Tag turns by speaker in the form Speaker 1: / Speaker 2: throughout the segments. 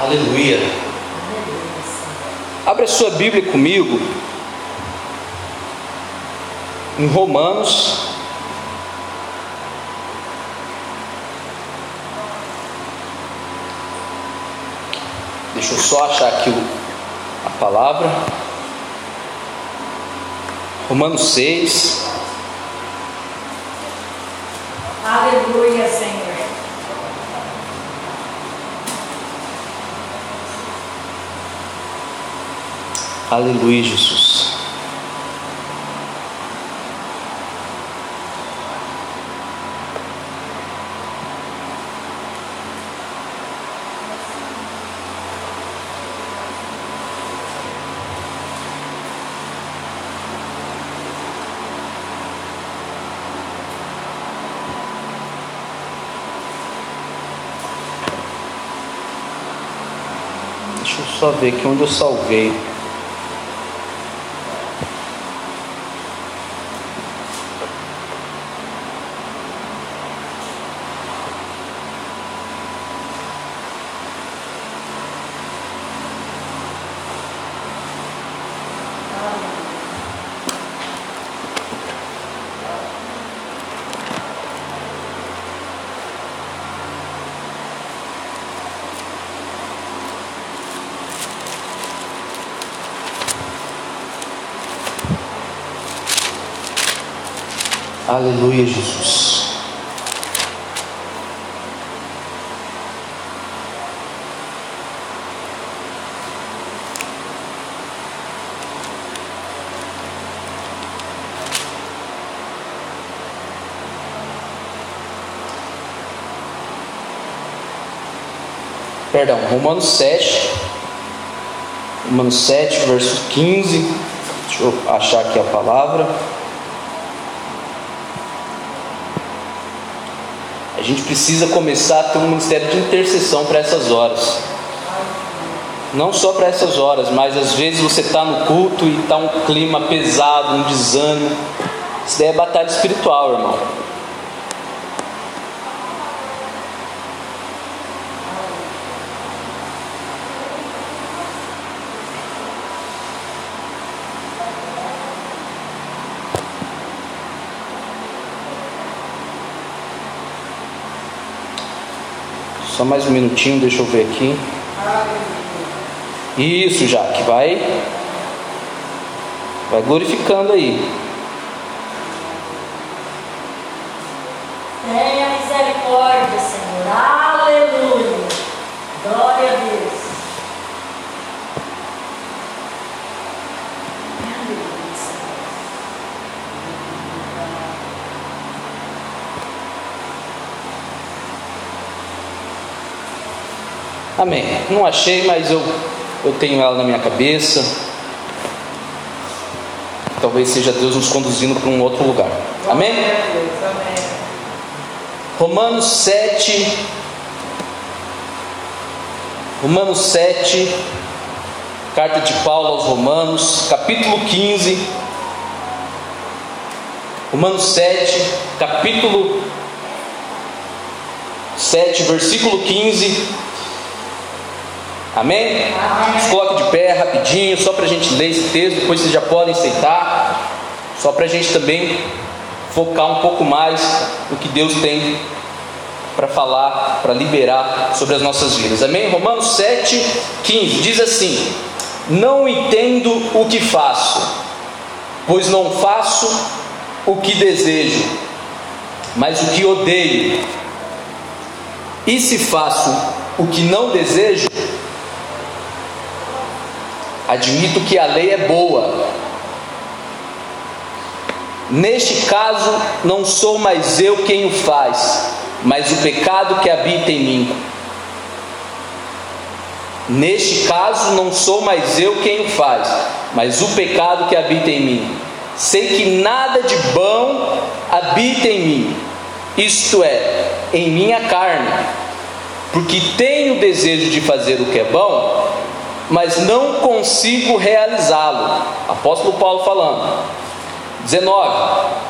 Speaker 1: Aleluia. Abra sua Bíblia comigo em Romanos. Deixa eu só achar aqui a palavra. Romanos 6.
Speaker 2: Aleluia, Senhor.
Speaker 1: Aleluia, Jesus. Deixa eu só ver aqui onde eu salvei. Aleluia, Jesus. Perdão, Romanos 7. Romanos 7, verso 15. Deixa eu achar aqui a palavra. Gente precisa começar a ter um ministério de intercessão para essas horas. Não só para essas horas, mas às vezes você está no culto e está um clima pesado, um desânimo. Isso daí é batalha espiritual, irmão. Só mais um minutinho, deixa eu ver aqui. Isso, Jaque, vai. Vai glorificando aí.
Speaker 2: Tenha misericórdia, Senhor. Aleluia. Glória a Deus. Aleluia, Senhor.
Speaker 1: Amém. Não achei, mas eu, eu tenho ela na minha cabeça. Talvez seja Deus nos conduzindo para um outro lugar. Amém? Romanos 7. Romanos 7. Carta de Paulo aos Romanos, capítulo 15. Romanos 7, capítulo 7, versículo 15. Amém?
Speaker 2: Amém.
Speaker 1: Coloque de pé rapidinho, só para a gente ler esse texto, depois vocês já podem sentar. Só para a gente também focar um pouco mais no que Deus tem para falar, para liberar sobre as nossas vidas. Amém? Romanos 7, 15 diz assim: Não entendo o que faço, pois não faço o que desejo, mas o que odeio. E se faço o que não desejo, admito que a lei é boa. Neste caso, não sou mais eu quem o faz, mas o pecado que habita em mim. Neste caso, não sou mais eu quem o faz, mas o pecado que habita em mim. Sei que nada de bom habita em mim, isto é, em minha carne, porque tenho desejo de fazer o que é bom, mas não consigo realizá-lo. Apóstolo Paulo falando. 19.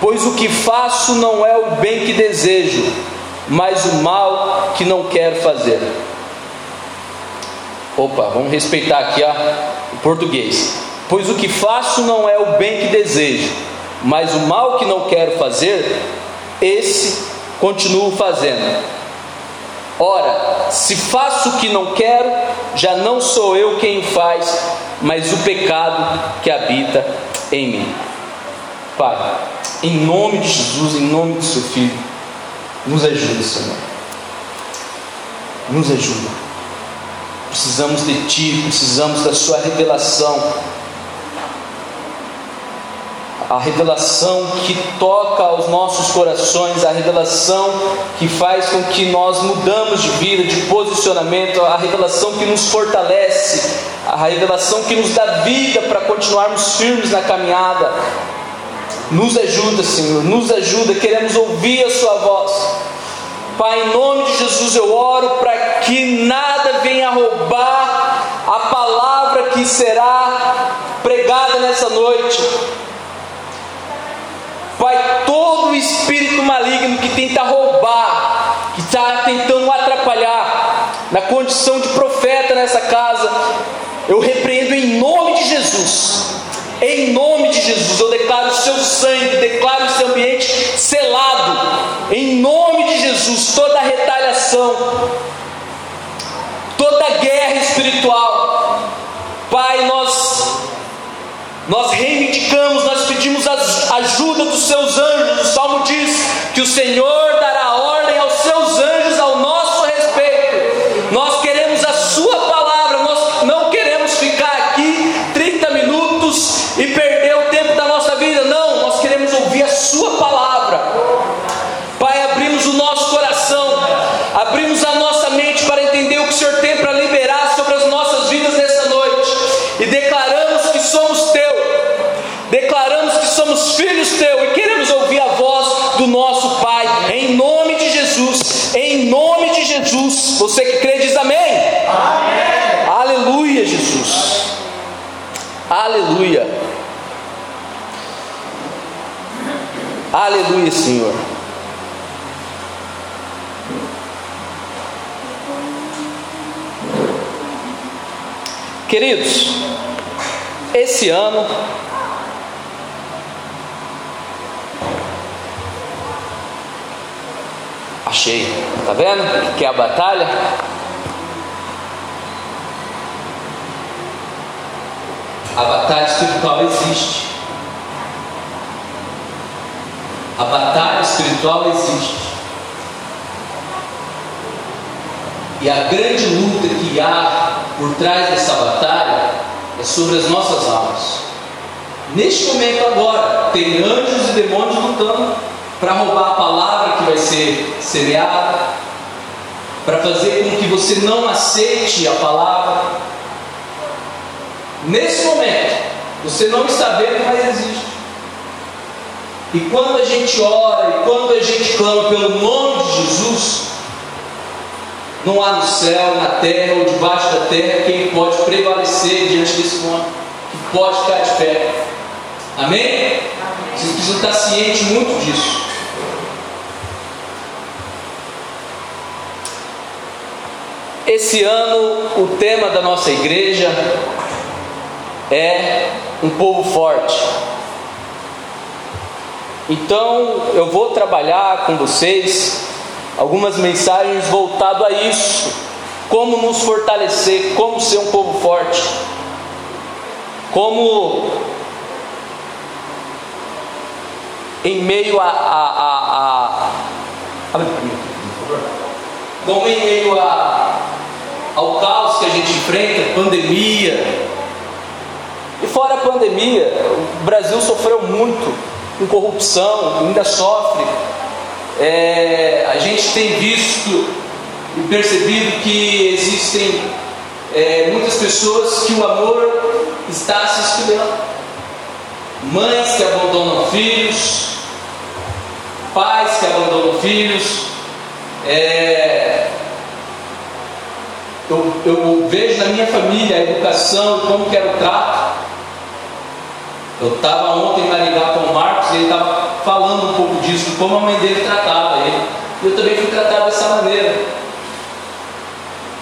Speaker 1: Pois o que faço não é o bem que desejo, mas o mal que não quero fazer. Opa, vamos respeitar aqui ó, o português. Pois o que faço não é o bem que desejo, mas o mal que não quero fazer, esse continuo fazendo. Ora, se faço o que não quero, já não sou eu quem faz, mas o pecado que habita em mim. Pai, em nome de Jesus, em nome do seu Filho, nos ajuda, Senhor. Nos ajuda. Precisamos de Ti, precisamos da Sua revelação a revelação que toca aos nossos corações, a revelação que faz com que nós mudamos de vida, de posicionamento, a revelação que nos fortalece, a revelação que nos dá vida para continuarmos firmes na caminhada. Nos ajuda, Senhor, nos ajuda, queremos ouvir a Sua voz. Pai, em nome de Jesus eu oro para que nada venha roubar a palavra que será pregada nessa noite Pai, todo espírito maligno que tenta roubar, que está tentando atrapalhar, na condição de profeta nessa casa, eu repreendo em nome de Jesus. Em nome de Jesus, eu declaro o seu sangue, declaro esse ambiente selado. Em nome de Jesus, toda retaliação, toda guerra espiritual. Pai, nós nós reivindicamos, nós pedimos a ajuda dos seus anjos. O salmo diz que o Senhor dará ordem aos seus anjos ao nosso respeito. Nós queremos a Sua palavra, nós não queremos ficar aqui 30 minutos e perder o tempo da nossa vida. Não, nós queremos ouvir a Sua palavra. Pai, abrimos o nosso coração, abrimos a nossa mente para entender o que o Senhor tem para liberar sobre as nossas vidas nessa noite e declaramos que somos declaramos que somos filhos teu e queremos ouvir a voz do nosso Pai, em nome de Jesus, em nome de Jesus. Você que crê, diz amém. amém. Aleluia, Jesus. Aleluia. Aleluia, Senhor. Queridos, esse ano Achei. Tá vendo? Que é a batalha. A batalha espiritual existe. A batalha espiritual existe. E a grande luta que há por trás dessa batalha é sobre as nossas almas. Neste momento agora, tem anjos e demônios lutando para roubar a palavra que vai ser semeada, para fazer com que você não aceite a palavra. Nesse momento, você não está vendo, mas existe. E quando a gente ora e quando a gente clama pelo nome de Jesus, não há no céu, na terra ou debaixo da terra quem pode prevalecer diante desse nome, que pode ficar de pé. Amém? Amém? Vocês precisam estar cientes muito disso. Esse ano o tema da nossa igreja é um povo forte. Então eu vou trabalhar com vocês algumas mensagens voltado a isso, como nos fortalecer, como ser um povo forte, como em meio a, a, a, a como em meio a ao caos que a gente enfrenta, pandemia. E fora a pandemia, o Brasil sofreu muito com corrupção, ainda sofre. É, a gente tem visto e percebido que existem é, muitas pessoas que o amor está se esfriando. Mães que abandonam filhos, pais que abandonam filhos, é, eu, eu vejo na minha família a educação, como que era o trato. Eu estava ontem na ligar com o Marcos e ele estava falando um pouco disso, como a mãe dele tratava ele. E eu também fui tratado dessa maneira.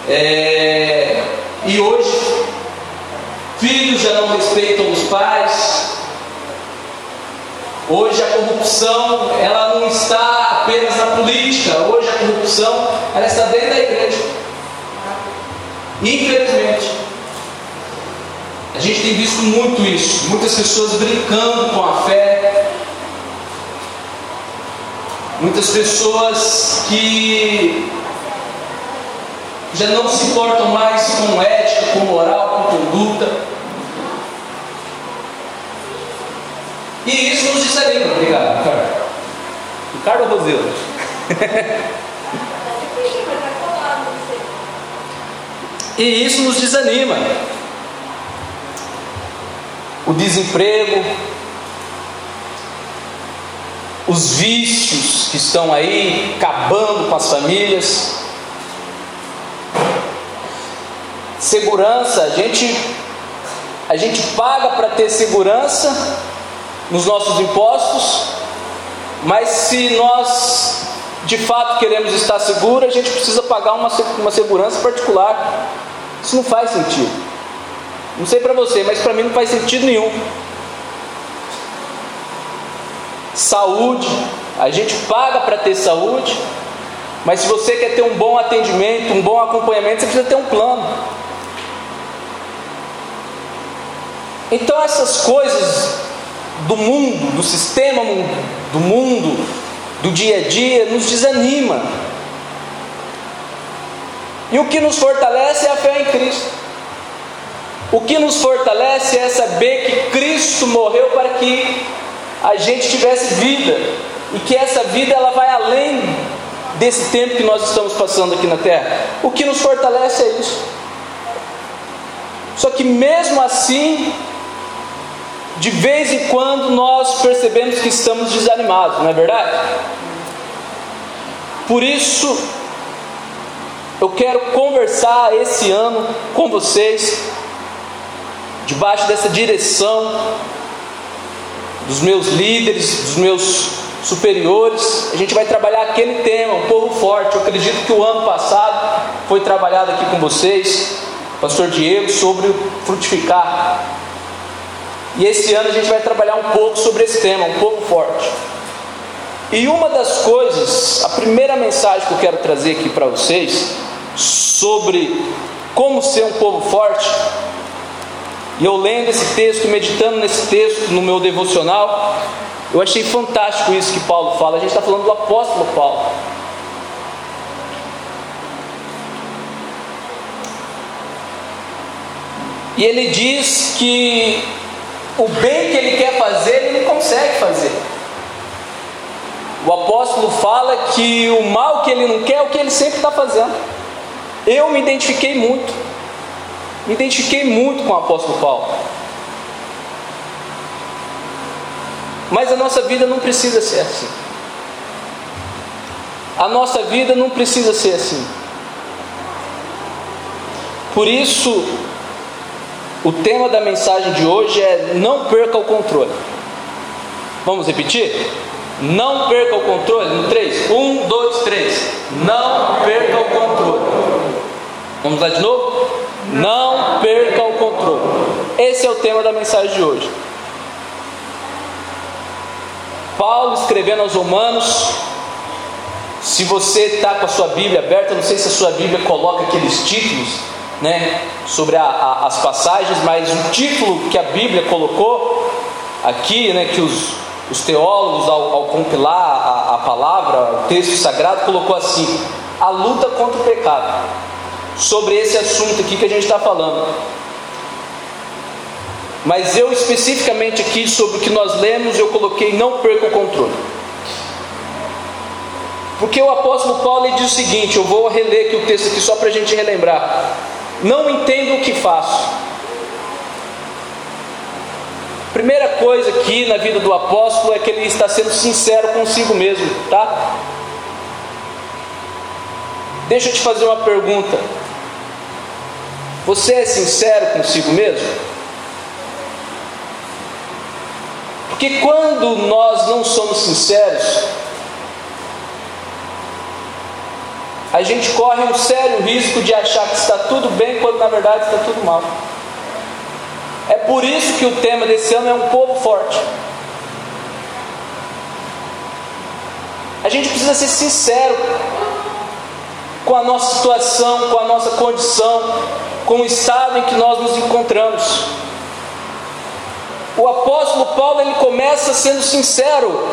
Speaker 1: É... E hoje, filhos já não respeitam os pais. Hoje a corrupção, ela não está apenas na política. Hoje a corrupção, ela está dentro da igreja. Infelizmente. A gente tem visto muito isso, muitas pessoas brincando com a fé, muitas pessoas que já não se importam mais com ética, com moral, com conduta. E isso nos desanima. Obrigado, Ricardo. Ricardo ou Roselo? e isso nos desanima. O desemprego, os vícios que estão aí acabando com as famílias. Segurança, a gente a gente paga para ter segurança nos nossos impostos, mas se nós de fato queremos estar seguros, a gente precisa pagar uma, uma segurança particular. Isso não faz sentido. Não sei para você, mas para mim não faz sentido nenhum. Saúde, a gente paga para ter saúde, mas se você quer ter um bom atendimento, um bom acompanhamento, você precisa ter um plano. Então essas coisas do mundo, do sistema do mundo, do dia a dia, nos desanima. E o que nos fortalece é a fé em Cristo. O que nos fortalece é saber que Cristo morreu para que a gente tivesse vida e que essa vida ela vai além desse tempo que nós estamos passando aqui na terra. O que nos fortalece é isso. Só que mesmo assim, de vez em quando nós percebemos que estamos desanimados, não é verdade? Por isso, eu quero conversar esse ano com vocês, debaixo dessa direção dos meus líderes, dos meus superiores. A gente vai trabalhar aquele tema, um povo forte. Eu acredito que o ano passado foi trabalhado aqui com vocês, Pastor Diego, sobre frutificar. E esse ano a gente vai trabalhar um pouco sobre esse tema, um pouco forte. E uma das coisas, a primeira mensagem que eu quero trazer aqui para vocês, sobre como ser um povo forte, e eu lendo esse texto, meditando nesse texto no meu devocional, eu achei fantástico isso que Paulo fala. A gente está falando do apóstolo Paulo. E ele diz que o bem que ele quer fazer, ele não consegue fazer. O apóstolo fala que o mal que ele não quer é o que ele sempre está fazendo. Eu me identifiquei muito, identifiquei muito com o apóstolo Paulo. Mas a nossa vida não precisa ser assim. A nossa vida não precisa ser assim. Por isso, o tema da mensagem de hoje é não perca o controle. Vamos repetir? Não perca o controle no 3. 1, 2, 3. Não perca o controle. Vamos lá de novo? Não perca o controle. Esse é o tema da mensagem de hoje. Paulo escrevendo aos Romanos. Se você está com a sua Bíblia aberta, não sei se a sua Bíblia coloca aqueles títulos né, sobre a, a, as passagens, mas o título que a Bíblia colocou aqui, né, que os, os teólogos, ao, ao compilar a, a, palavra, o texto sagrado, colocou assim: a luta contra o pecado. Sobre esse assunto aqui que a gente está falando. Mas eu especificamente aqui sobre o que nós lemos, eu coloquei não perca o controle. Porque o apóstolo Paulo diz o seguinte: eu vou reler aqui o texto aqui só para a gente relembrar não entendo o que faço. Primeira coisa aqui na vida do apóstolo é que ele está sendo sincero consigo mesmo, tá? Deixa eu te fazer uma pergunta. Você é sincero consigo mesmo? Porque quando nós não somos sinceros, a gente corre um sério risco de achar que está tudo bem quando na verdade está tudo mal. É por isso que o tema desse ano é um povo forte. gente precisa ser sincero com a nossa situação, com a nossa condição, com o estado em que nós nos encontramos. O apóstolo Paulo ele começa sendo sincero.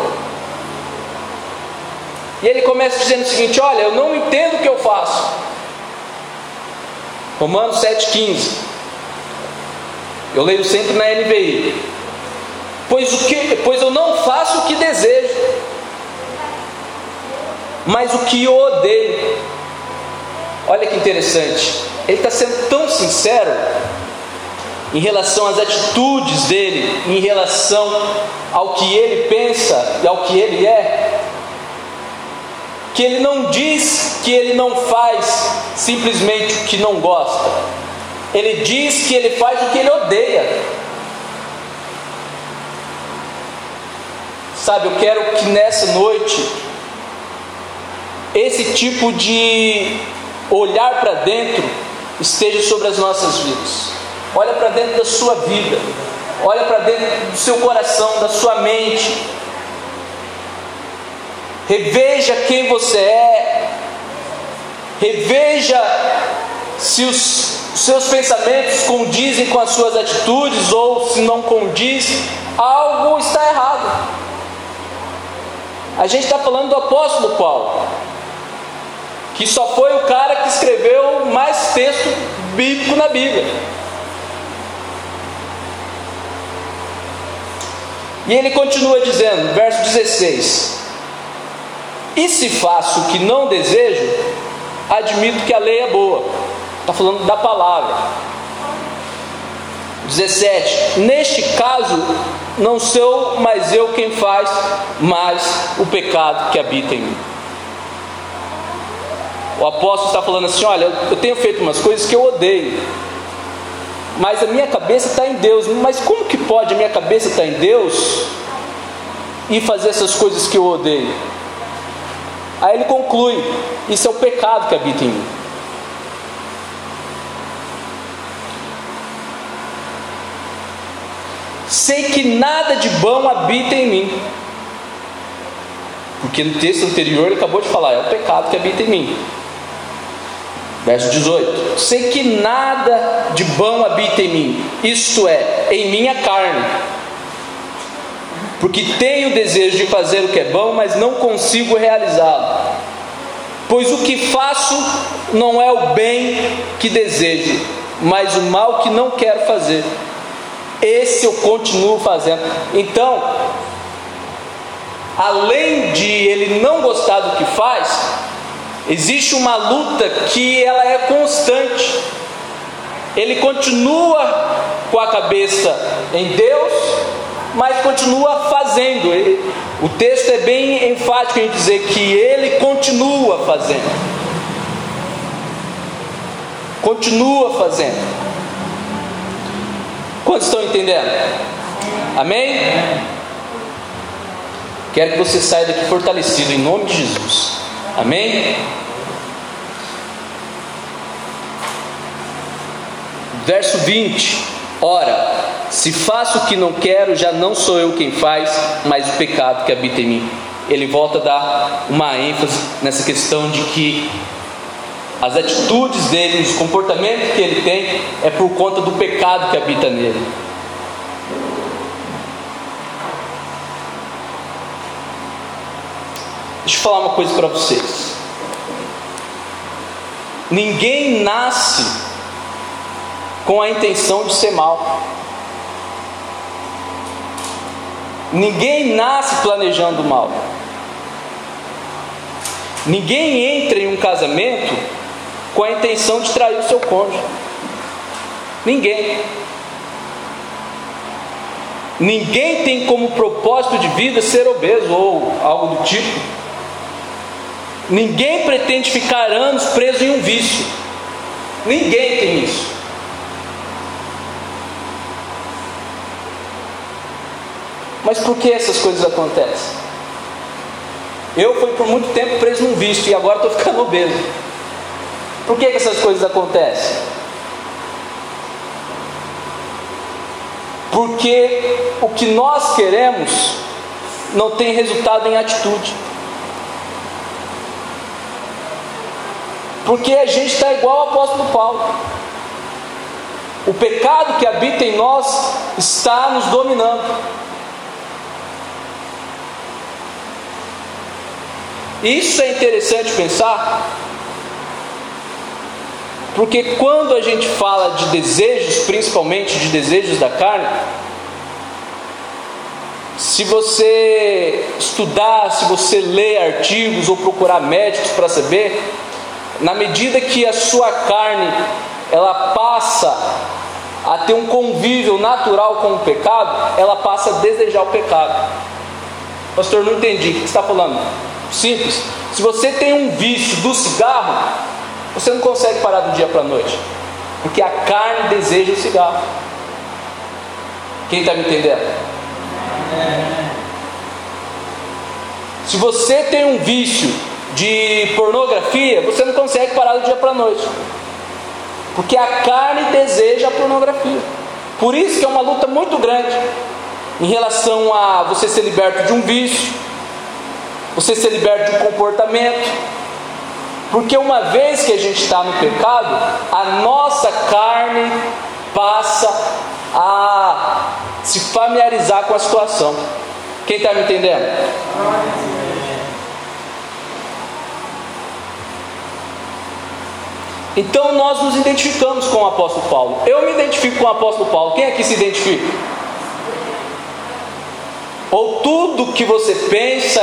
Speaker 1: E ele começa dizendo o seguinte: Olha, eu não entendo o que eu faço. Romanos 7,15. Eu leio sempre na NVI. Pois, o que, pois eu não faço o que desejo, mas o que odeio. Olha que interessante. Ele está sendo tão sincero em relação às atitudes dele, em relação ao que ele pensa e ao que ele é, que ele não diz que ele não faz simplesmente o que não gosta, ele diz que ele faz o que ele odeia. Sabe, eu quero que nessa noite esse tipo de olhar para dentro esteja sobre as nossas vidas olha para dentro da sua vida, olha para dentro do seu coração, da sua mente. Reveja quem você é, reveja se os seus pensamentos condizem com as suas atitudes ou se não condiz, algo está errado. A gente está falando do apóstolo Paulo, que só foi o cara que escreveu mais texto bíblico na Bíblia. E ele continua dizendo, verso 16: E se faço o que não desejo, admito que a lei é boa. Está falando da palavra. 17: Neste caso, não sou mais eu quem faz, mas o pecado que habita em mim. O apóstolo está falando assim: Olha, eu tenho feito umas coisas que eu odeio mas a minha cabeça está em Deus. Mas como que pode a minha cabeça estar tá em Deus e fazer essas coisas que eu odeio? Aí ele conclui: Isso é o pecado que habita em mim. Sei que nada de bom habita em mim. Porque no texto anterior ele acabou de falar: É o pecado que habita em mim. Verso 18: Sei que nada de bom habita em mim, isto é, em minha carne, porque tenho desejo de fazer o que é bom, mas não consigo realizá-lo. Pois o que faço não é o bem que desejo, mas o mal que não quero fazer. Esse eu continuo fazendo. Então, além de ele não gostar do que faz, Existe uma luta que ela é constante. Ele continua com a cabeça em Deus, mas continua fazendo. o texto é bem enfático em dizer que ele continua fazendo. Continua fazendo. Quantos estão entendendo? Amém? Quero que você saia daqui fortalecido em nome de Jesus. Amém? Verso 20: Ora, se faço o que não quero, já não sou eu quem faz, mas o pecado que habita em mim. Ele volta a dar uma ênfase nessa questão de que as atitudes dele, os comportamentos que ele tem, é por conta do pecado que habita nele. Deixa eu falar uma coisa para vocês. Ninguém nasce com a intenção de ser mal. Ninguém nasce planejando mal. Ninguém entra em um casamento com a intenção de trair o seu cônjuge. Ninguém. Ninguém tem como propósito de vida ser obeso ou algo do tipo. Ninguém pretende ficar anos preso em um vício. Ninguém tem isso. Mas por que essas coisas acontecem? Eu fui por muito tempo preso num vício e agora estou ficando obeso. Por que, que essas coisas acontecem? Porque o que nós queremos não tem resultado em atitude. Porque a gente está igual ao apóstolo Paulo. O pecado que habita em nós está nos dominando. Isso é interessante pensar, porque quando a gente fala de desejos, principalmente de desejos da carne, se você estudar, se você ler artigos ou procurar médicos para saber, na medida que a sua carne ela passa a ter um convívio natural com o pecado, ela passa a desejar o pecado. Pastor, não entendi. O que você está falando? Simples. Se você tem um vício do cigarro, você não consegue parar do dia para a noite. Porque a carne deseja o cigarro. Quem está me entendendo? Se você tem um vício de pornografia, você não consegue parar do dia para a noite. Porque a carne deseja a pornografia. Por isso que é uma luta muito grande em relação a você ser liberto de um vício, você ser liberto de um comportamento. Porque uma vez que a gente está no pecado, a nossa carne passa a se familiarizar com a situação. Quem está me entendendo? Então nós nos identificamos com o apóstolo Paulo. Eu me identifico com o apóstolo Paulo. Quem aqui se identifica? Ou tudo que você pensa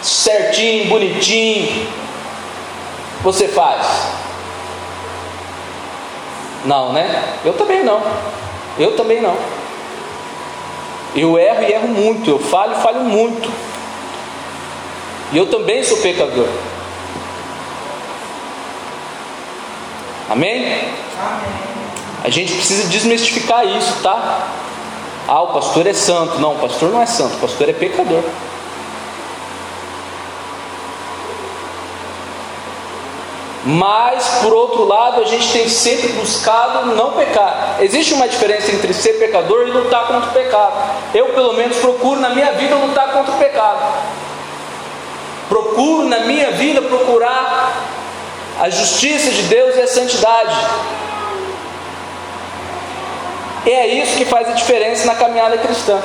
Speaker 1: certinho, bonitinho, você faz? Não, né? Eu também não. Eu também não. Eu erro e erro muito. Eu falho e falho muito. E eu também sou pecador. Amém? Amém? A gente precisa desmistificar isso, tá? Ah, o pastor é santo. Não, o pastor não é santo, o pastor é pecador. Mas, por outro lado, a gente tem sempre buscado não pecar. Existe uma diferença entre ser pecador e lutar contra o pecado. Eu, pelo menos, procuro na minha vida lutar contra o pecado. Procuro na minha vida procurar a justiça de Deus e a santidade. E é isso que faz a diferença na caminhada cristã.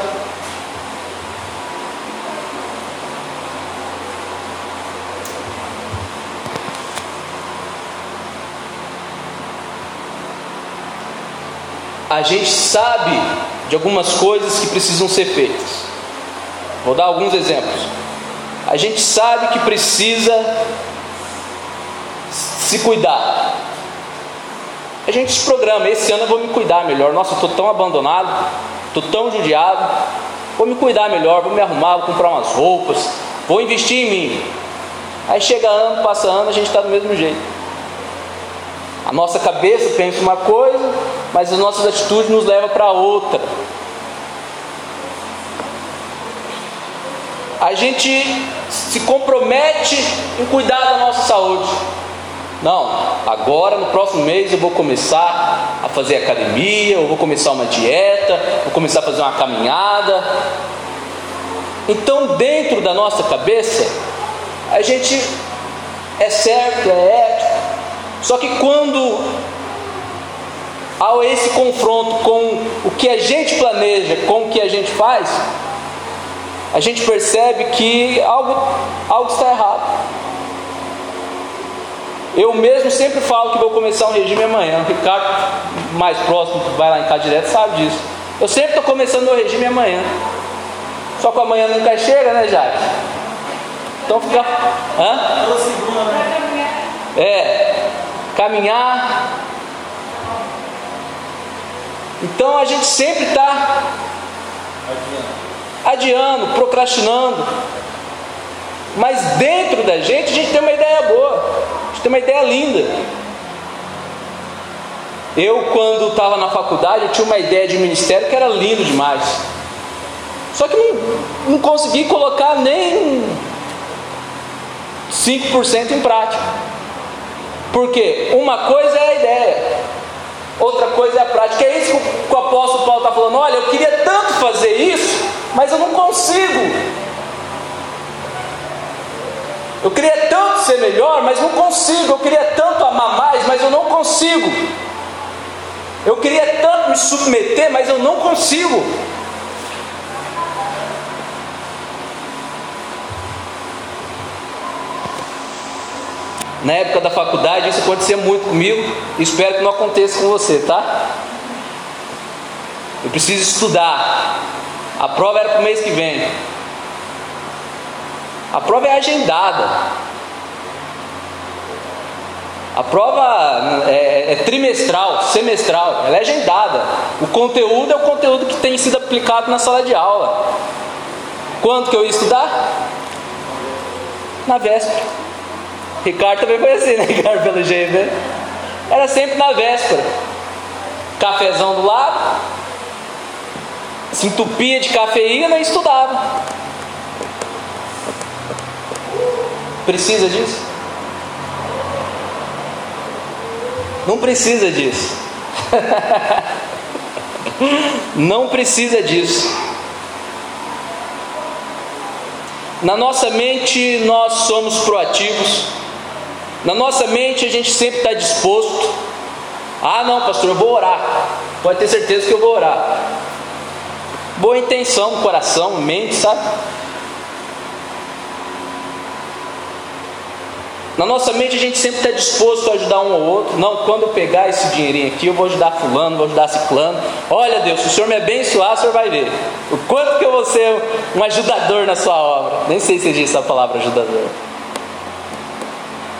Speaker 1: a gente sabe de algumas coisas que precisam ser feitas. Vou dar alguns exemplos. A gente sabe que precisa se cuidar. A gente se programa, esse ano eu vou me cuidar melhor. Nossa, eu estou tão abandonado, estou tão judiado. Vou me cuidar melhor, vou me arrumar, vou comprar umas roupas, vou investir em mim. Aí chega ano, passa ano, a gente está do mesmo jeito. A nossa cabeça pensa uma coisa, mas as nossas atitudes nos levam para outra. A gente se compromete em cuidar da nossa saúde. Não, agora no próximo mês eu vou começar a fazer academia, eu vou começar uma dieta, vou começar a fazer uma caminhada. Então, dentro da nossa cabeça, a gente é certo, é ético. Só que quando há esse confronto com o que a gente planeja, com o que a gente faz, a gente percebe que algo, algo está errado. Eu mesmo sempre falo que vou começar um regime amanhã. O Ricardo, mais próximo, que vai lá em casa direto, sabe disso. Eu sempre estou começando meu regime amanhã. Só que amanhã nunca chega, né, Jair? Então fica. Hã? É. Caminhar. Então a gente sempre está adiando, procrastinando. Mas dentro da gente a gente tem uma ideia boa tem uma ideia linda. Eu, quando estava na faculdade, tinha uma ideia de ministério que era lindo demais. Só que não, não consegui colocar nem 5% em prática. Porque uma coisa é a ideia, outra coisa é a prática. É isso que o apóstolo Paulo está falando. Olha, eu queria tanto fazer isso, mas eu não consigo. Eu queria tanto ser melhor, mas não consigo. Eu queria tanto amar mais, mas eu não consigo. Eu queria tanto me submeter, mas eu não consigo. Na época da faculdade, isso acontecia muito comigo. Espero que não aconteça com você, tá? Eu preciso estudar. A prova era para o mês que vem. A prova é agendada. A prova é, é, trimestral, semestral, ela é agendada. O conteúdo é o conteúdo que tem sido aplicado na sala de aula. Quanto que eu ia estudar? Na véspera. Ricardo também foi assim, né, Ricardo, pelo jeito, né? Era sempre na véspera. Cafezão do lado, se entupia de cafeína e estudava. Precisa disso? Não precisa disso. Não precisa disso. Na nossa mente nós somos proativos. Na nossa mente a gente sempre está disposto. Ah, não, pastor, eu vou orar. Pode ter certeza que eu vou orar. Boa intenção, coração, mente, sabe? Na nossa mente a gente sempre está disposto a ajudar um ao outro. Não, quando eu pegar esse dinheirinho aqui, eu vou ajudar fulano, vou ajudar ciclano. Olha Deus, se o Senhor me abençoar, o Senhor vai ver. O quanto que eu vou ser um ajudador na sua obra. Nem sei se existe essa palavra ajudador.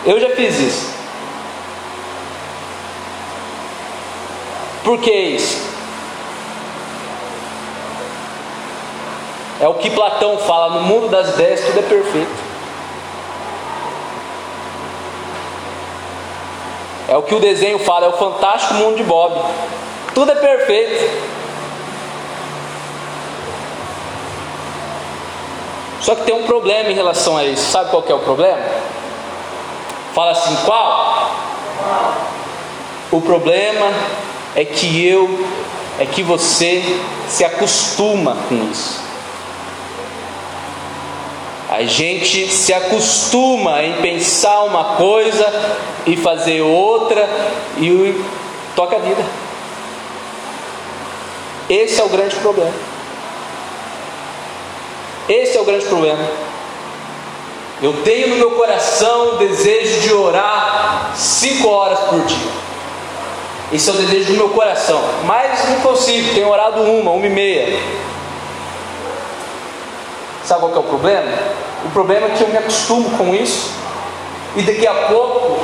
Speaker 1: Eu já fiz isso. Por que isso? É o que Platão fala: no mundo das ideias tudo é perfeito. É o que o desenho fala, é o fantástico mundo de Bob. Tudo é perfeito. Só que tem um problema em relação a isso. Sabe qual é o problema? Fala assim, qual? O problema é que eu, é que você se acostuma com isso. A gente se acostuma em pensar uma coisa e fazer outra e toca a vida. Esse é o grande problema. Esse é o grande problema. Eu tenho no meu coração o desejo de orar cinco horas por dia. Esse é o desejo do meu coração. Mas não consigo, tenho orado uma, uma e meia. Sabe qual é o problema? O problema é que eu me acostumo com isso e daqui a pouco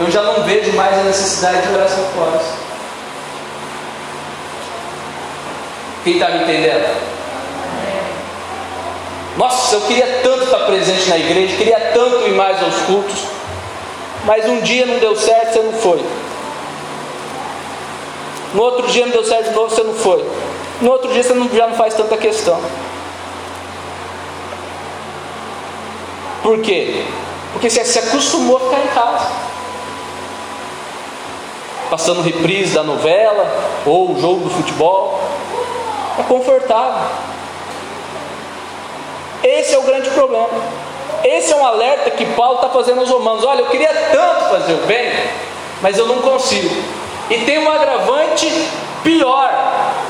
Speaker 1: eu já não vejo mais a necessidade de orar cinco horas. Quem está me entendendo? Nossa, eu queria tanto estar presente na igreja, queria tanto ir mais aos cultos, mas um dia não deu certo, você não foi. No outro dia não deu certo de novo, você não foi. No outro dia você não, já não faz tanta questão. Por quê? Porque você se acostumou a ficar em casa. Passando reprise da novela ou o jogo do futebol. É confortável. Esse é o grande problema. Esse é um alerta que Paulo está fazendo aos romanos. Olha, eu queria tanto fazer o bem, mas eu não consigo. E tem um agravante pior,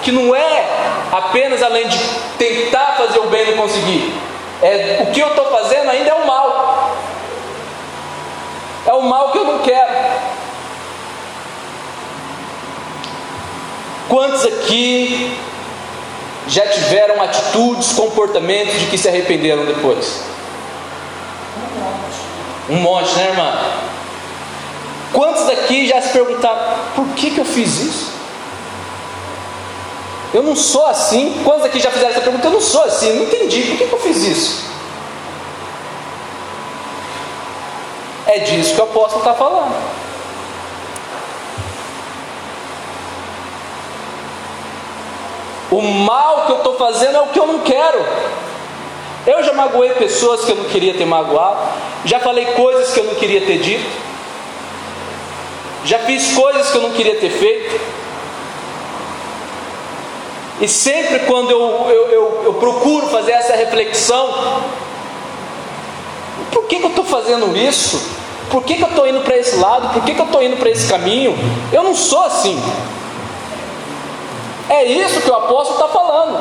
Speaker 1: que não é apenas além de tentar fazer o bem e não conseguir. É, o que eu estou fazendo ainda é o mal. É o mal que eu não quero. Quantos aqui já tiveram atitudes, comportamentos de que se arrependeram depois? Um monte, né, irmã? Quantos daqui já se perguntaram por que, que eu fiz isso? Eu não sou assim. Quantos aqui já fizeram essa pergunta? Eu não sou assim, não entendi. Por que, que eu fiz isso? É disso que o apóstolo está falando. O mal que eu estou fazendo é o que eu não quero. Eu já magoei pessoas que eu não queria ter magoado. Já falei coisas que eu não queria ter dito. Já fiz coisas que eu não queria ter feito. E sempre quando eu, eu, eu, eu procuro fazer essa reflexão, por que, que eu estou fazendo isso? Por que, que eu estou indo para esse lado? Por que, que eu estou indo para esse caminho? Eu não sou assim. É isso que o apóstolo está falando.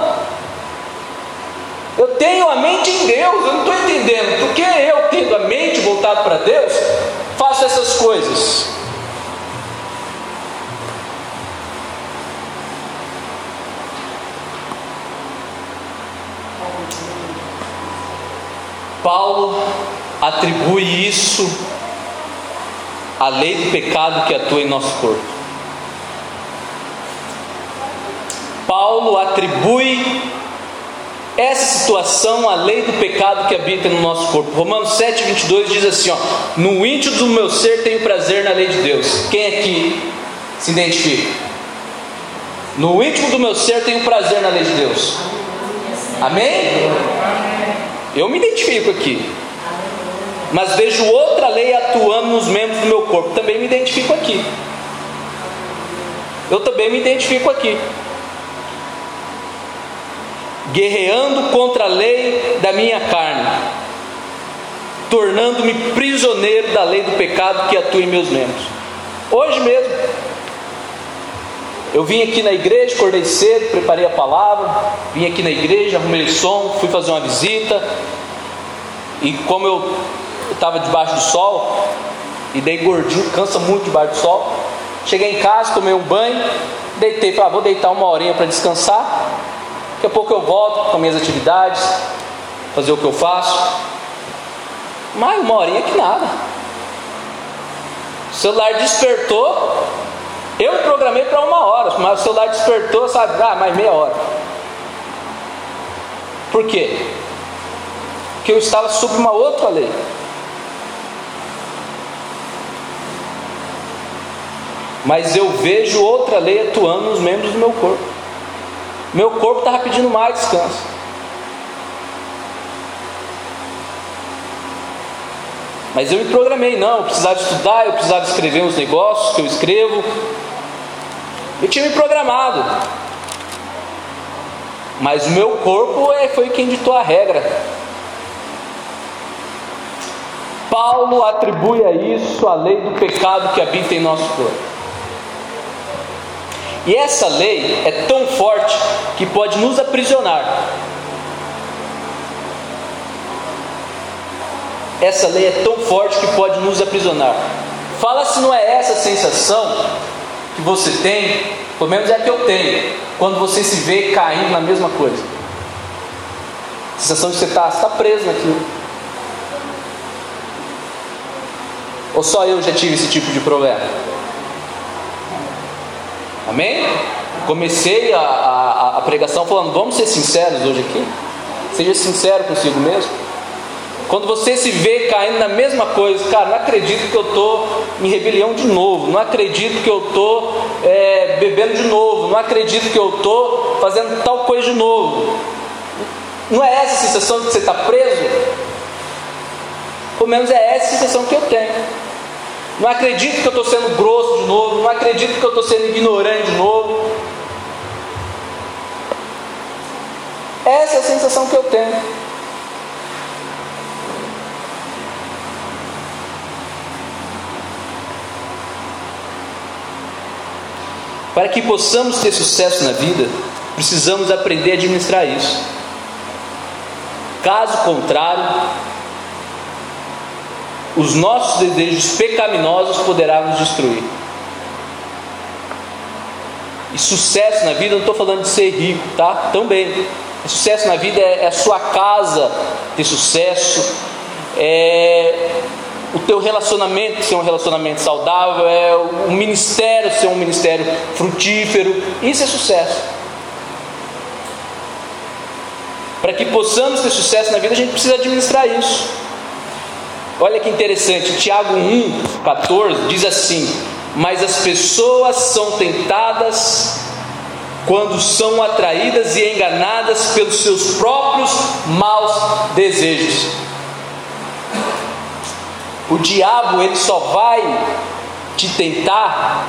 Speaker 1: Eu tenho a mente em Deus, eu não estou entendendo. Porque eu, tendo a mente voltada para Deus, faço essas coisas. Paulo atribui isso à lei do pecado que atua em nosso corpo. Paulo atribui essa situação à lei do pecado que habita no nosso corpo. Romanos 7, 22 diz assim: ó, No íntimo do meu ser tenho prazer na lei de Deus. Quem aqui se identifica? No íntimo do meu ser tenho prazer na lei de Deus. Amém? Eu me identifico aqui. Mas vejo outra lei atuando nos membros do meu corpo. Também me identifico aqui. Eu também me identifico aqui. Guerreando contra a lei da minha carne, tornando-me prisioneiro da lei do pecado que atua em meus membros. Hoje mesmo, eu vim aqui na igreja, acordei cedo, preparei a palavra, vim aqui na igreja, arrumei o som, fui fazer uma visita. E como eu estava debaixo do sol, e dei gordinho, cansa muito debaixo do sol. Cheguei em casa, tomei um banho, deitei, falei, ah, vou deitar uma horinha para descansar. Daqui a pouco eu volto com minhas atividades, fazer o que eu faço. Mas uma horinha que nada. O celular despertou, eu programei para uma hora, mas o celular despertou, sabe? Ah, mais meia hora. Por quê? Porque eu estava sob uma outra lei. Mas eu vejo outra lei atuando nos membros do meu corpo. Meu corpo estava pedindo mais descanso. Mas eu me programei, não, eu precisava estudar, eu precisava escrever uns negócios que eu escrevo. Eu tinha me programado. Mas o meu corpo é, foi quem ditou a regra. Paulo atribui a isso a lei do pecado que habita em nosso corpo. E essa lei é tão forte que pode nos aprisionar. Essa lei é tão forte que pode nos aprisionar. Fala se não é essa sensação que você tem, pelo menos é a que eu tenho, quando você se vê caindo na mesma coisa. A sensação de você estar tá, tá preso naquilo. Ou só eu já tive esse tipo de problema? Amém? Comecei a, a, a pregação falando, vamos ser sinceros hoje aqui? Seja sincero consigo mesmo. Quando você se vê caindo na mesma coisa, cara, não acredito que eu estou em rebelião de novo, não acredito que eu estou é, bebendo de novo, não acredito que eu estou fazendo tal coisa de novo. Não é essa a sensação de que você está preso? Pelo menos é essa a sensação que eu tenho. Não acredito que eu estou sendo grosso de novo, não acredito que eu estou sendo ignorante de novo. Essa é a sensação que eu tenho. Para que possamos ter sucesso na vida, precisamos aprender a administrar isso. Caso contrário, os nossos desejos pecaminosos poderão nos destruir. E sucesso na vida, não estou falando de ser rico, tá? Também. Sucesso na vida é, é a sua casa ter sucesso, é o teu relacionamento ser um relacionamento saudável, é o ministério ser um ministério frutífero. Isso é sucesso. Para que possamos ter sucesso na vida, a gente precisa administrar isso. Olha que interessante, Tiago 1, 14 diz assim: Mas as pessoas são tentadas quando são atraídas e enganadas pelos seus próprios maus desejos. O diabo ele só vai te tentar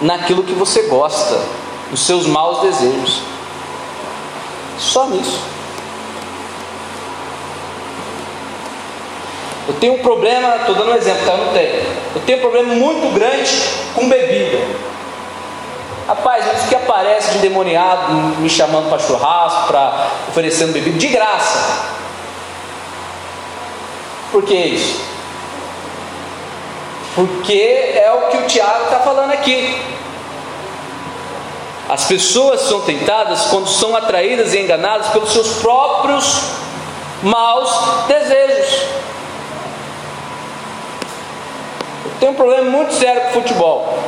Speaker 1: naquilo que você gosta, nos seus maus desejos. Só nisso. Eu tenho um problema, estou dando um exemplo, tá? Eu não tenho. Eu tenho um problema muito grande com bebida. Rapaz, isso que aparece de endemoniado me chamando para churrasco, para oferecendo bebida, de graça. Por que isso? Porque é o que o Tiago está falando aqui. As pessoas são tentadas quando são atraídas e enganadas pelos seus próprios maus desejos. Eu tenho um problema muito sério com futebol.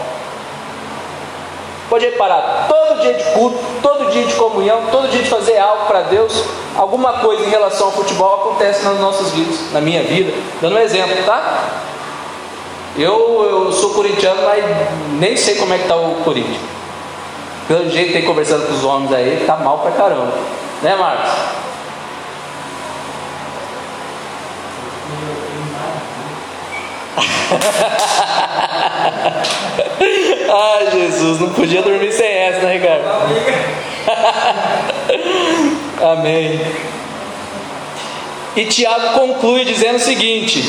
Speaker 1: Pode reparar, todo dia de culto, todo dia de comunhão, todo dia de fazer algo para Deus, alguma coisa em relação ao futebol acontece nas nossas vidas, na minha vida. Dando um exemplo, tá? Eu, eu sou corintiano, mas nem sei como é que está o Corinthians. Pelo jeito tem conversando com os homens aí, tá mal pra caramba. Né, Marcos? Ai, Jesus, não podia dormir sem essa, né, Ricardo? Amém. E Tiago conclui dizendo o seguinte: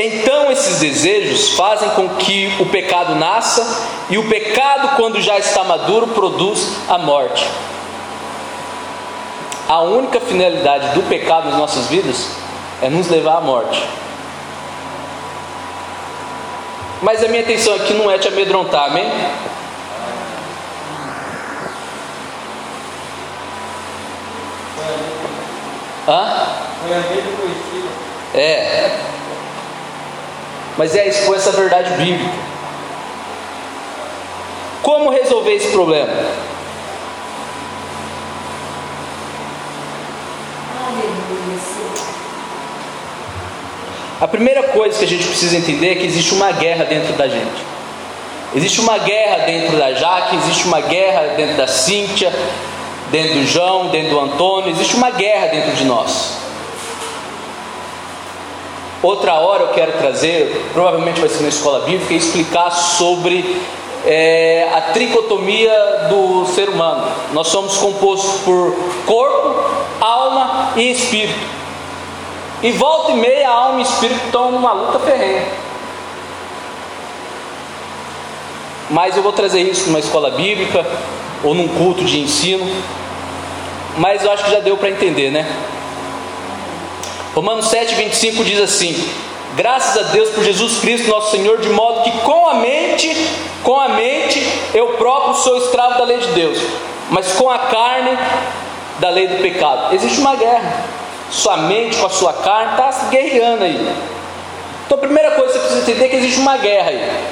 Speaker 1: Então esses desejos fazem com que o pecado nasça, e o pecado, quando já está maduro, produz a morte. A única finalidade do pecado nas nossas vidas é nos levar à morte. Mas a minha intenção aqui não é te amedrontar, amém? Hã? É. Mas é expor essa verdade bíblica. Como resolver esse problema? A primeira coisa que a gente precisa entender é que existe uma guerra dentro da gente. Existe uma guerra dentro da Jaque, existe uma guerra dentro da Cíntia, dentro do João, dentro do Antônio, existe uma guerra dentro de nós. Outra hora eu quero trazer, provavelmente vai ser na escola bíblica, explicar sobre é, a tricotomia do ser humano. Nós somos compostos por corpo, alma e espírito. E volta e meia, alma e espírito estão numa luta ferrenha. Mas eu vou trazer isso numa escola bíblica ou num culto de ensino. Mas eu acho que já deu para entender, né? Romanos 7, 25 diz assim: Graças a Deus por Jesus Cristo, nosso Senhor, de modo que com a mente, com a mente, eu próprio sou escravo da lei de Deus, mas com a carne, da lei do pecado. Existe uma guerra sua mente, com a sua carne, está se guerreando aí. Então a primeira coisa que você precisa entender é que existe uma guerra aí.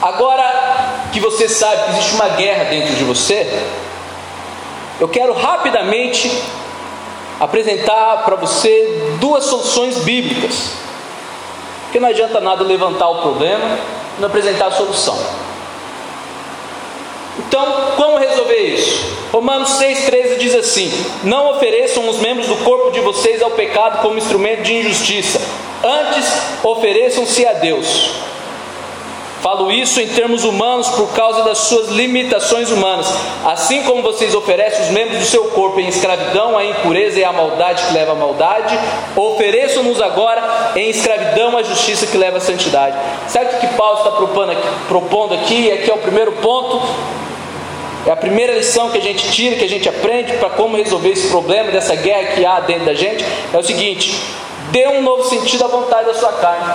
Speaker 1: Agora que você sabe que existe uma guerra dentro de você, eu quero rapidamente apresentar para você duas soluções bíblicas. Porque não adianta nada levantar o problema e não apresentar a solução. Então, como resolver isso? Romanos 6,13 diz assim: Não ofereçam os membros do corpo de vocês ao pecado como instrumento de injustiça, antes ofereçam-se a Deus. Falo isso em termos humanos por causa das suas limitações humanas. Assim como vocês oferecem os membros do seu corpo em escravidão à impureza e à maldade que leva à maldade, ofereçam-nos agora em escravidão à justiça que leva à santidade. Sabe o que Paulo está propondo aqui? Propondo aqui? Aqui é o primeiro ponto é a primeira lição que a gente tira, que a gente aprende para como resolver esse problema, dessa guerra que há dentro da gente, é o seguinte: dê um novo sentido à vontade da sua carne.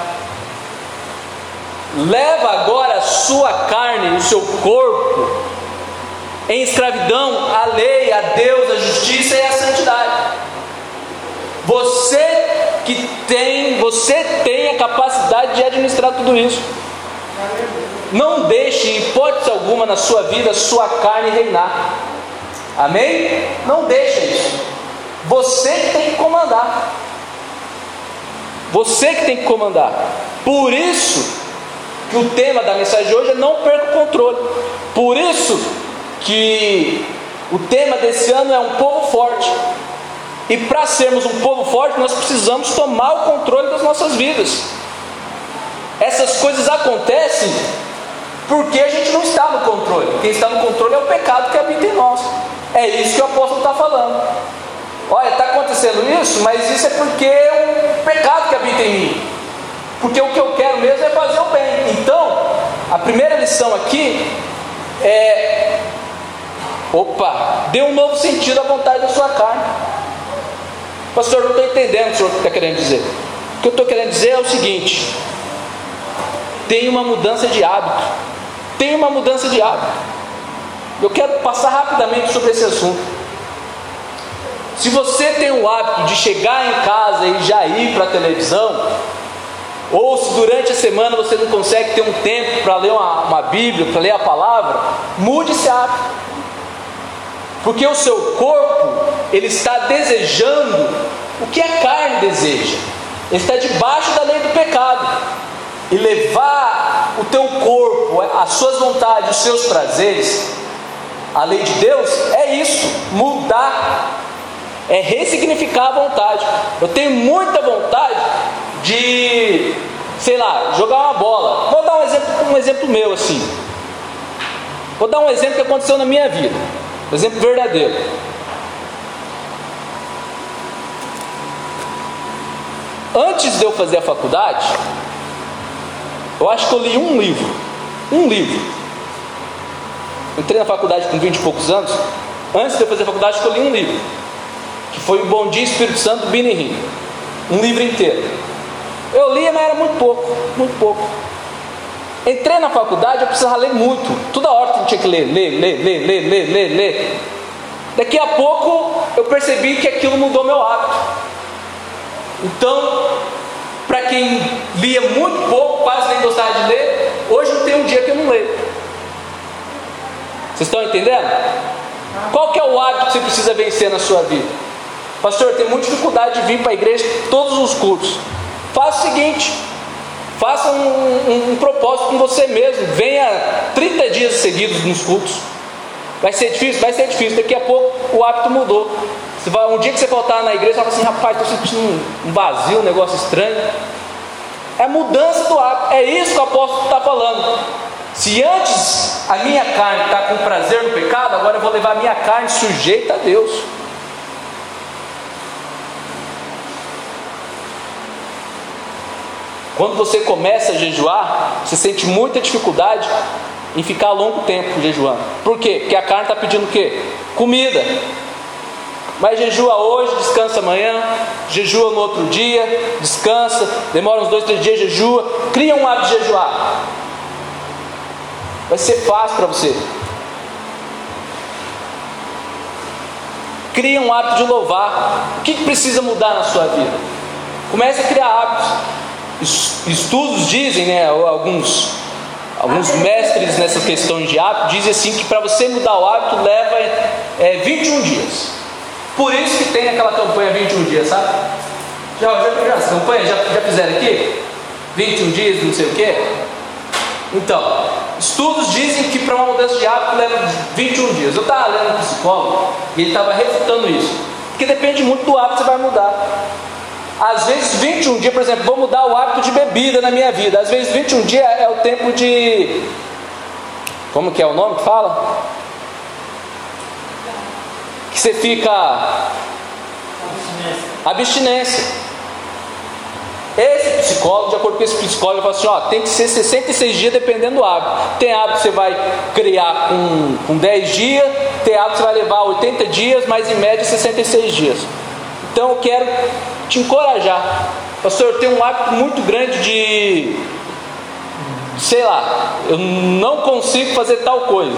Speaker 1: Leva agora a sua carne, o seu corpo, em escravidão à lei, a Deus, a justiça e a santidade. Você que tem, você tem a capacidade de administrar tudo isso. Não deixe, em hipótese alguma, na sua vida, sua carne reinar. Amém? Não deixe isso. Você que tem que comandar. Você que tem que comandar. Por isso que o tema da mensagem de hoje é não perca o controle. Por isso que o tema desse ano é um povo forte. E para sermos um povo forte, nós precisamos tomar o controle das nossas vidas. Essas coisas acontecem porque a gente não está no controle. Quem está no controle é o pecado que habita em nós. É isso que o apóstolo está falando. Olha, está acontecendo isso, mas isso é porque é um pecado que habita em mim. Porque o que eu quero mesmo é fazer o bem. Aqui é: opa, dê um novo sentido à vontade da sua carne. Pastor, não estou entendendo o que o senhor está querendo dizer. O que eu estou querendo dizer é o seguinte: tem uma mudança de hábito. Tem uma mudança de hábito. Eu quero passar rapidamente sobre esse assunto. Se você tem o hábito de chegar em casa e já ir para a televisão, ou se durante a semana você não consegue ter um tempo para ler uma, uma Bíblia, para ler a palavra, mude esse hábito. Porque o seu corpo, ele está desejando o que a carne deseja. Ele está debaixo da lei do pecado. E levar o teu corpo, as suas vontades, os seus prazeres, a lei de Deus, é isso, mudar, é ressignificar a vontade. Eu tenho muita vontade de, sei lá, jogar uma bola. Vou dar um exemplo, um exemplo meu assim. Vou dar um exemplo que aconteceu na minha vida. Um exemplo verdadeiro. Antes de eu fazer a faculdade, eu acho que eu li um livro. Um livro. Entrei na faculdade com 20 e poucos anos. Antes de eu fazer a faculdade, eu li um livro. Que foi o Bom Dia Espírito Santo, Rim. Um livro inteiro. Eu lia, mas era muito pouco. Muito pouco. Entrei na faculdade, eu precisava ler muito. Toda hora eu tinha que ler, ler, ler, ler, ler, ler, ler, ler. Daqui a pouco eu percebi que aquilo mudou meu hábito. Então, para quem lia muito pouco, quase nem gostava de ler, hoje não tem um dia que eu não leio. Vocês estão entendendo? Qual é o hábito que você precisa vencer na sua vida? Pastor, tenho muita dificuldade de vir para a igreja todos os cultos. Faça o seguinte, faça um, um, um propósito com você mesmo. Venha 30 dias seguidos nos cultos. Vai ser difícil? Vai ser difícil. Daqui a pouco o hábito mudou. Um dia que você voltar na igreja, você fala assim, rapaz, estou sentindo um vazio, um negócio estranho. É mudança do hábito. É isso que o apóstolo está falando. Se antes a minha carne está com prazer no pecado, agora eu vou levar a minha carne sujeita a Deus. Quando você começa a jejuar, você sente muita dificuldade em ficar longo tempo jejuando. Por quê? Porque a carne está pedindo o quê? Comida. Mas jejua hoje, descansa amanhã, jejua no outro dia, descansa, demora uns dois, três dias, jejua, cria um hábito de jejuar. Vai ser fácil para você. Cria um hábito de louvar. O que precisa mudar na sua vida? Comece a criar hábitos. Estudos dizem, né, alguns, alguns mestres nessa questão de hábito, dizem assim que para você mudar o hábito leva é, 21 dias. Por isso que tem aquela campanha 21 dias, sabe? Já, já, já, campanha, já, já fizeram aqui? 21 dias, não sei o quê? Então, estudos dizem que para uma mudança de hábito leva 21 dias. Eu estava lendo um psicólogo e ele estava refutando isso. Porque depende muito do hábito que você vai mudar. Às vezes 21 dias, por exemplo, vou mudar o hábito de bebida na minha vida. Às vezes 21 dias é o tempo de. Como que é o nome que fala? Que você fica. Abstinência. Abstinência. Esse psicólogo, de acordo com esse psicólogo, fala assim: ó, tem que ser 66 dias dependendo do hábito. Tem hábito que você vai criar com, com 10 dias, tem hábito que você vai levar 80 dias, mas em média 66 dias. Então eu quero te encorajar. Pastor, eu tenho um hábito muito grande de, sei lá, eu não consigo fazer tal coisa.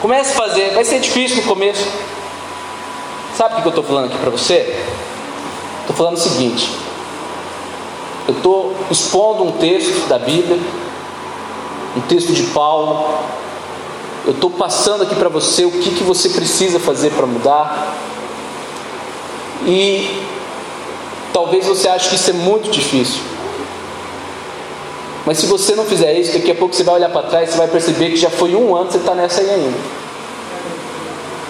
Speaker 1: Comece a fazer, vai ser difícil no começo. Sabe o que eu estou falando aqui para você? Estou falando o seguinte: eu estou expondo um texto da Bíblia, um texto de Paulo. Eu estou passando aqui para você o que, que você precisa fazer para mudar. E talvez você ache que isso é muito difícil. Mas se você não fizer isso, daqui a pouco você vai olhar para trás e vai perceber que já foi um ano que você está nessa aí ainda.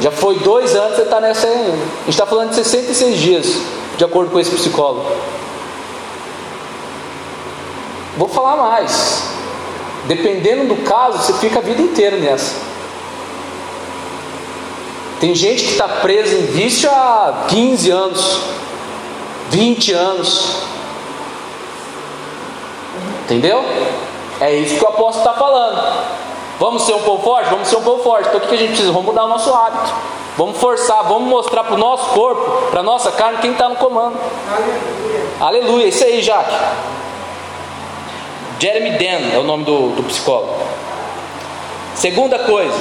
Speaker 1: Já foi dois anos que você está nessa aí ainda. A gente está falando de 66 dias, de acordo com esse psicólogo. Vou falar mais. Dependendo do caso, você fica a vida inteira nessa. Tem gente que está presa em vício há 15 anos, 20 anos. Entendeu? É isso que o apóstolo está falando. Vamos ser um povo forte? Vamos ser um povo forte. Então o que a gente precisa? Vamos mudar o nosso hábito. Vamos forçar, vamos mostrar para o nosso corpo, para a nossa carne, quem está no comando. Aleluia. Aleluia. Isso aí, Jaque. Jeremy Dan é o nome do, do psicólogo. Segunda coisa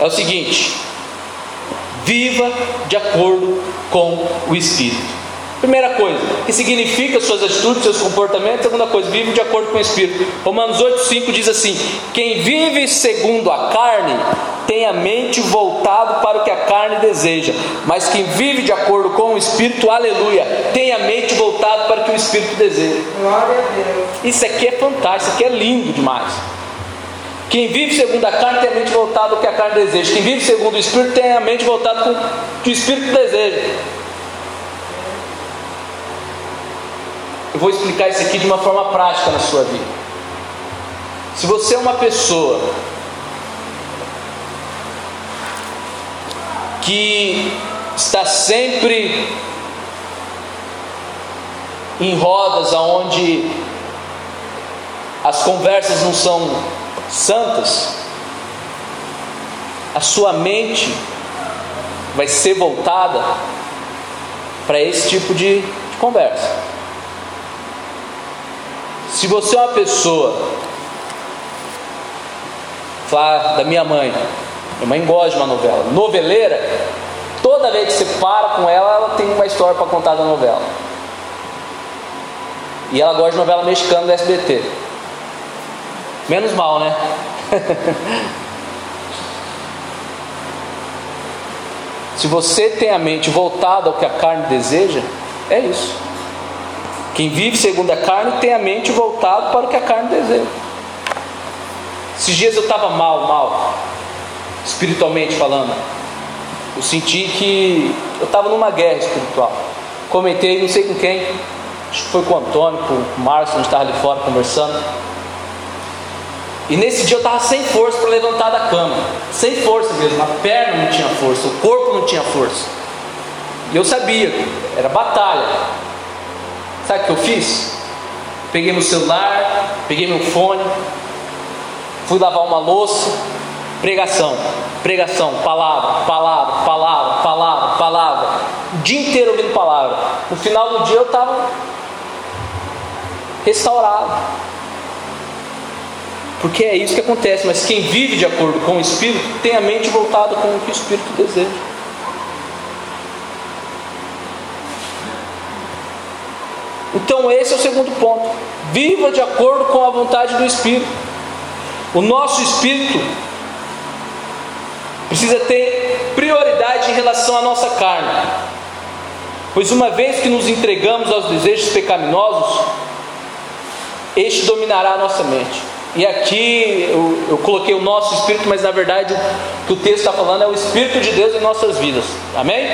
Speaker 1: é o seguinte: viva de acordo com o Espírito. Primeira coisa, que significa suas atitudes, seus comportamentos. Segunda coisa, vive de acordo com o Espírito. Romanos 8,5 diz assim: Quem vive segundo a carne tem a mente voltado para o que a carne deseja, mas quem vive de acordo com o Espírito, aleluia, tem a mente voltado para o que o Espírito deseja. Glória a Deus. Isso aqui é fantástico, isso aqui é lindo demais. Quem vive segundo a carne tem a mente voltada ao que a carne deseja. Quem vive segundo o Espírito tem a mente voltada para o que o Espírito deseja. Eu vou explicar isso aqui de uma forma prática na sua vida. Se você é uma pessoa que está sempre em rodas aonde as conversas não são santas, a sua mente vai ser voltada para esse tipo de, de conversa. Se você é uma pessoa, falar da minha mãe, minha mãe gosta de uma novela, noveleira, toda vez que você para com ela, ela tem uma história para contar da novela. E ela gosta de novela mexicana do SBT. Menos mal, né? Se você tem a mente voltada ao que a carne deseja, é isso. Quem vive segundo a carne tem a mente voltada para o que a carne deseja. Esses dias eu estava mal, mal, espiritualmente falando. Eu senti que eu estava numa guerra espiritual. Comentei, não sei com quem, acho que foi com o Antônio, com o Márcio, a gente estava ali fora conversando. E nesse dia eu estava sem força para levantar da cama, sem força mesmo, a perna não tinha força, o corpo não tinha força. E eu sabia, era batalha. Sabe o que eu fiz? Peguei meu celular, peguei meu fone, fui lavar uma louça, pregação, pregação, palavra, palavra, palavra, palavra, palavra. O dia inteiro ouvindo palavra. No final do dia eu estava restaurado. Porque é isso que acontece, mas quem vive de acordo com o Espírito tem a mente voltada com o que o Espírito deseja. Então, esse é o segundo ponto. Viva de acordo com a vontade do Espírito. O nosso espírito precisa ter prioridade em relação à nossa carne. Pois uma vez que nos entregamos aos desejos pecaminosos, este dominará a nossa mente. E aqui eu, eu, coloquei o nosso espírito, mas na verdade o que o texto está falando é o Espírito de Deus em nossas vidas. Amém?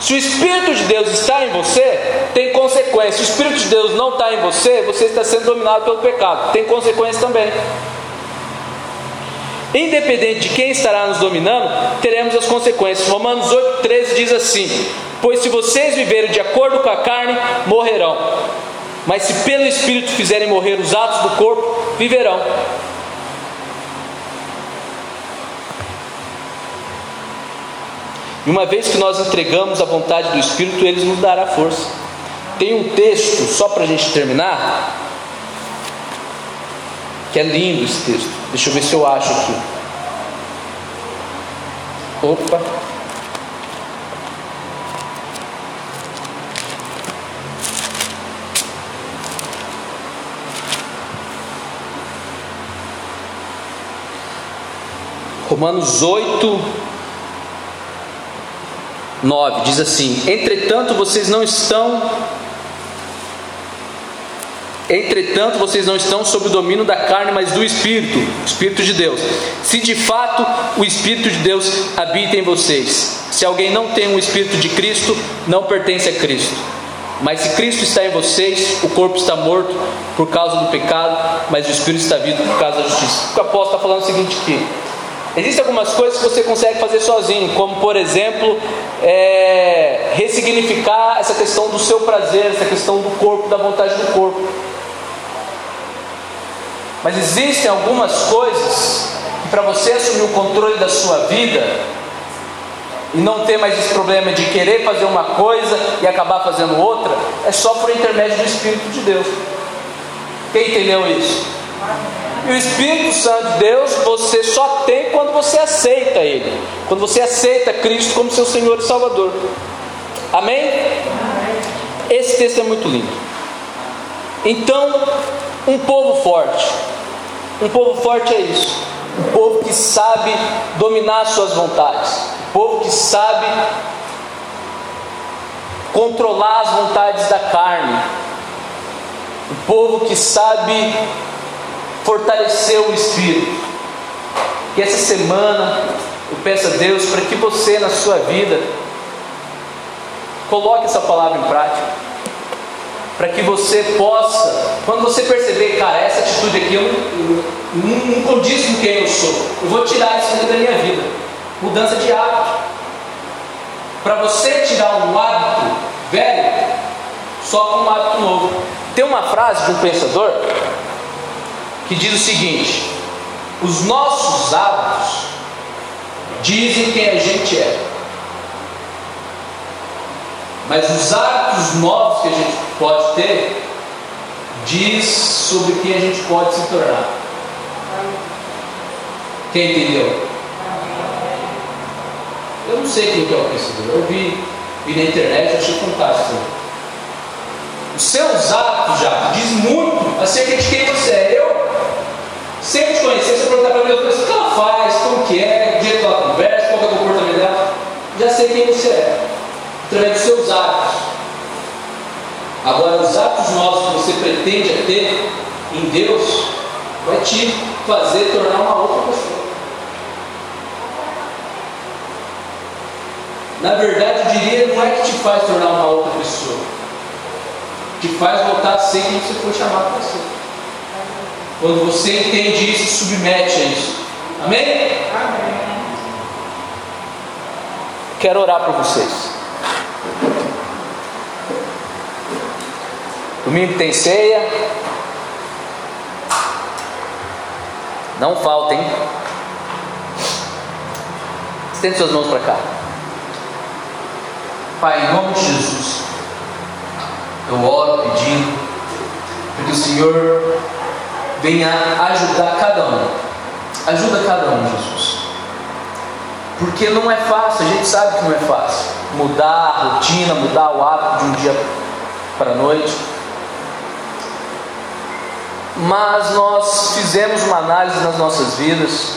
Speaker 1: Se o Espírito de Deus está em você, tem consequência. Se o Espírito de Deus não está em você, você está sendo dominado pelo pecado. Tem consequência também. Independente de quem estará nos dominando, teremos as consequências. Romanos 8,13 diz assim: Pois se vocês viverem de acordo com a carne, morrerão. Mas se pelo Espírito fizerem morrer os atos do corpo, viverão. E uma vez que nós entregamos a vontade do Espírito, Ele nos dará força. Tem um texto, só para a gente terminar, que é lindo esse texto. Deixa eu ver se eu acho aqui. Opa. Romanos 8, 9 diz assim: Entretanto, vocês não estão Entretanto, vocês não estão sob o domínio da carne, mas do Espírito, Espírito de Deus. Se de fato o Espírito de Deus habita em vocês. Se alguém não tem o Espírito de Cristo, não pertence a Cristo. Mas se Cristo está em vocês, o corpo está morto por causa do pecado, mas o Espírito está vivo por causa da justiça. O apóstolo está falando o seguinte aqui: Existem algumas coisas que você consegue fazer sozinho, como por exemplo, é, ressignificar essa questão do seu prazer, essa questão do corpo, da vontade do corpo. Mas existem algumas coisas que para você assumir o controle da sua vida e não ter mais esse problema de querer fazer uma coisa e acabar fazendo outra, é só por intermédio do Espírito de Deus. Quem entendeu isso? E o Espírito Santo de Deus você só tem quando você aceita Ele, quando você aceita Cristo como seu Senhor e Salvador. Amém? Esse texto é muito lindo. Então, um povo forte. Um povo forte é isso. Um povo que sabe dominar suas vontades. Um povo que sabe controlar as vontades da carne. Um povo que sabe fortalecer o espírito. Que essa semana eu peço a Deus para que você na sua vida coloque essa palavra em prática para que você possa, quando você perceber, cara, essa atitude aqui eu não, não, não condiz com quem eu sou, eu vou tirar isso da minha vida. Mudança de hábito. Para você tirar um hábito velho, só com um hábito novo. Tem uma frase de um pensador que diz o seguinte: os nossos hábitos dizem quem a gente é. Mas os hábitos novos que a gente pode ter diz sobre quem a gente pode se tornar. Quem entendeu? Eu não sei quem que é o pensador. Eu vi, vi na internet, achei fantástico. Os seus hábitos já diz muito acerca de quem você é. Eu sempre te conhecer, eu perguntar para mim, o que ela faz, como que é, o jeito que ela conversa, qual é o comportamento dela, já sei quem você é através dos seus atos. Agora, os atos novos que você pretende ter em Deus vai te fazer tornar uma outra pessoa. Na verdade, eu diria, não é que te faz tornar uma outra pessoa, te faz voltar a ser quem você foi chamado para ser. Quando você entende isso, submete a isso. Amém? Amém. Quero orar por vocês. Domingo tem ceia. Não faltem. Estende suas mãos para cá. Pai, em nome de Jesus, eu oro pedindo que o Senhor venha ajudar cada um. Ajuda cada um, Jesus. Porque não é fácil, a gente sabe que não é fácil. Mudar a rotina, mudar o hábito de um dia para a noite mas nós fizemos uma análise nas nossas vidas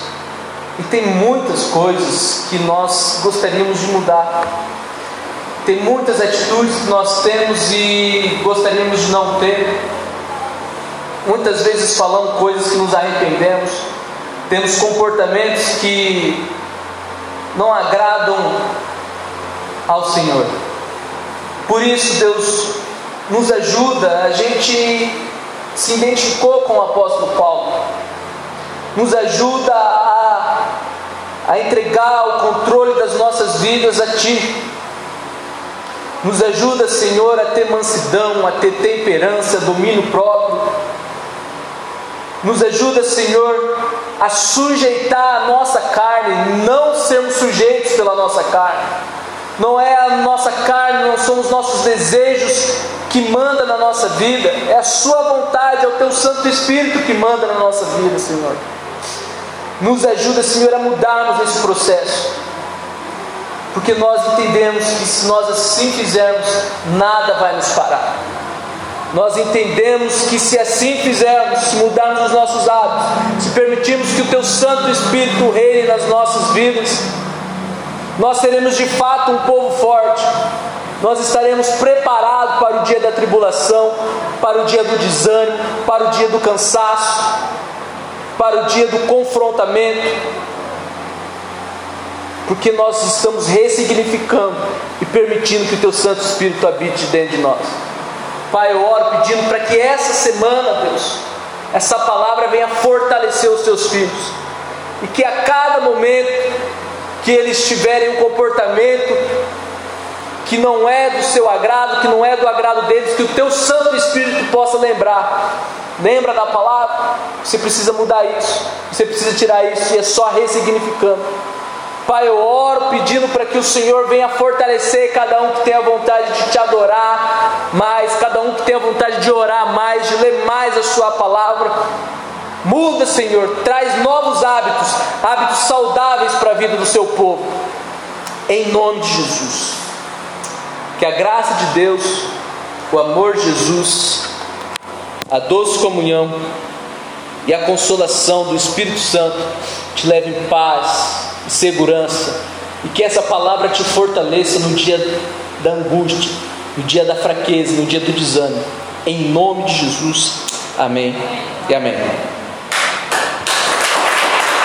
Speaker 1: e tem muitas coisas que nós gostaríamos de mudar. Tem muitas atitudes que nós temos e gostaríamos de não ter. Muitas vezes falando coisas que nos arrependemos. Temos comportamentos que não agradam ao Senhor. Por isso, Deus nos ajuda a gente se identificou com o apóstolo Paulo, nos ajuda a, a entregar o controle das nossas vidas a Ti. Nos ajuda, Senhor, a ter mansidão, a ter temperança, domínio próprio. Nos ajuda, Senhor, a sujeitar a nossa carne, não sermos sujeitos pela nossa carne. Não é a nossa carne, não são os nossos desejos que manda na nossa vida, é a Sua vontade, é o Teu Santo Espírito que manda na nossa vida, Senhor. Nos ajuda, Senhor, a mudarmos esse processo, porque nós entendemos que se nós assim fizermos, nada vai nos parar. Nós entendemos que se assim fizermos, se mudarmos os nossos hábitos, se permitirmos que o Teu Santo Espírito reine nas nossas vidas, nós seremos de fato um povo forte, nós estaremos preparados para o dia da tribulação, para o dia do desânimo, para o dia do cansaço, para o dia do confrontamento, porque nós estamos ressignificando e permitindo que o Teu Santo Espírito habite dentro de nós. Pai, eu oro pedindo para que essa semana, Deus, essa palavra venha fortalecer os Teus filhos e que a cada momento que eles tiverem um comportamento que não é do seu agrado, que não é do agrado deles, que o teu Santo Espírito possa lembrar. Lembra da palavra? Você precisa mudar isso, você precisa tirar isso, e é só ressignificando. Pai, eu oro pedindo para que o Senhor venha fortalecer cada um que tem a vontade de te adorar mais, cada um que tem a vontade de orar mais, de ler mais a Sua palavra. Muda, Senhor, traz novos hábitos, hábitos saudáveis para a vida do seu povo, em nome de Jesus. Que a graça de Deus, o amor de Jesus, a doce comunhão e a consolação do Espírito Santo te leve em paz e segurança, e que essa palavra te fortaleça no dia da angústia, no dia da fraqueza, no dia do desânimo. Em nome de Jesus. Amém e amém.